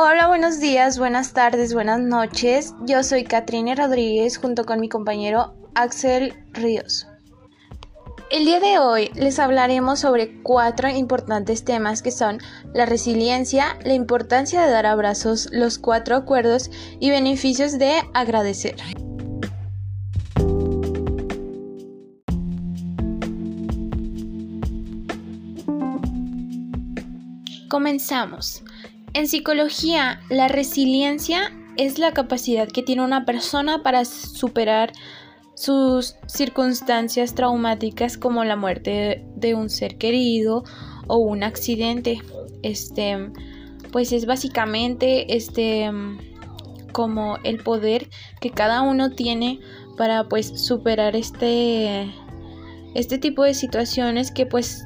Hola, buenos días, buenas tardes, buenas noches. Yo soy Catrine Rodríguez junto con mi compañero Axel Ríos. El día de hoy les hablaremos sobre cuatro importantes temas que son la resiliencia, la importancia de dar abrazos, los cuatro acuerdos y beneficios de agradecer. Comenzamos. En psicología, la resiliencia es la capacidad que tiene una persona para superar sus circunstancias traumáticas como la muerte de un ser querido o un accidente. Este, pues es básicamente este como el poder que cada uno tiene para pues superar este este tipo de situaciones que pues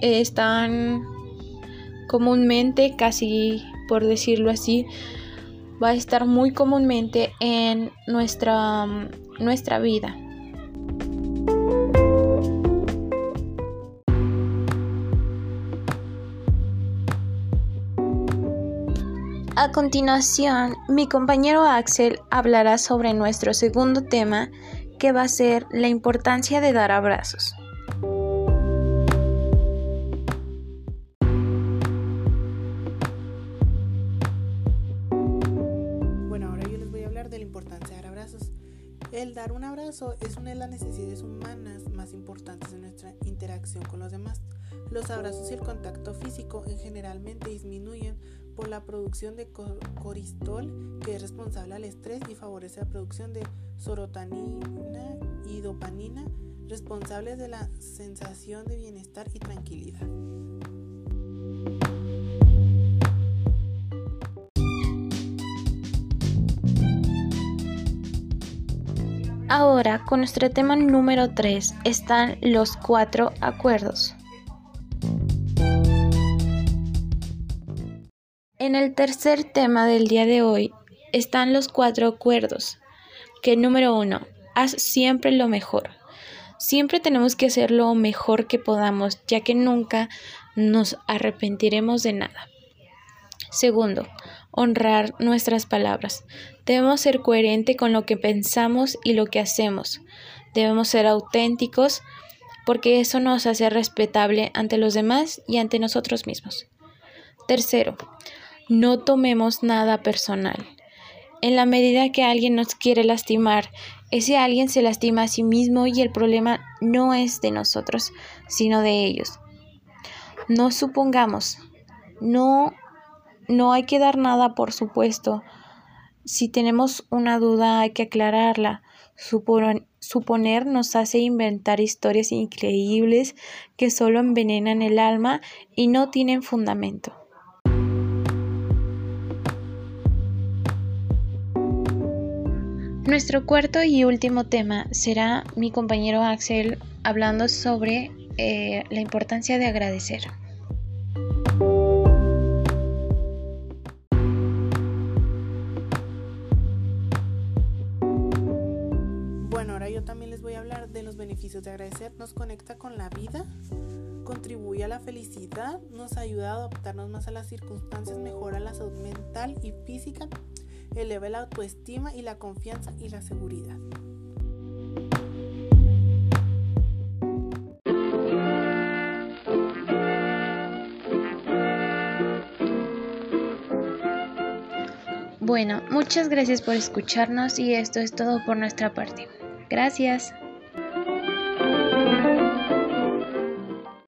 están comúnmente casi por decirlo así, va a estar muy comúnmente en nuestra, nuestra vida. A continuación, mi compañero Axel hablará sobre nuestro segundo tema, que va a ser la importancia de dar abrazos. El dar un abrazo es una de las necesidades humanas más importantes en nuestra interacción con los demás. Los abrazos y el contacto físico en generalmente disminuyen por la producción de coristol, que es responsable al estrés y favorece la producción de serotonina y dopamina, responsables de la sensación de bienestar y tranquilidad. Ahora, con nuestro tema número 3 están los cuatro acuerdos. En el tercer tema del día de hoy están los cuatro acuerdos. Que número uno, haz siempre lo mejor. Siempre tenemos que hacer lo mejor que podamos, ya que nunca nos arrepentiremos de nada. Segundo, honrar nuestras palabras. Debemos ser coherentes con lo que pensamos y lo que hacemos. Debemos ser auténticos porque eso nos hace respetable ante los demás y ante nosotros mismos. Tercero, no tomemos nada personal. En la medida que alguien nos quiere lastimar, ese alguien se lastima a sí mismo y el problema no es de nosotros, sino de ellos. No supongamos, no no hay que dar nada por supuesto. Si tenemos una duda hay que aclararla. Suponer, nos hace inventar historias increíbles que solo envenenan el alma y no tienen fundamento. Nuestro cuarto y último tema será mi compañero Axel hablando sobre eh, la importancia de agradecer. Los beneficios de agradecer. Nos conecta con la vida, contribuye a la felicidad, nos ayuda a adaptarnos más a las circunstancias, mejora la salud mental y física, eleva la autoestima y la confianza y la seguridad. Bueno, muchas gracias por escucharnos y esto es todo por nuestra parte. Gracias.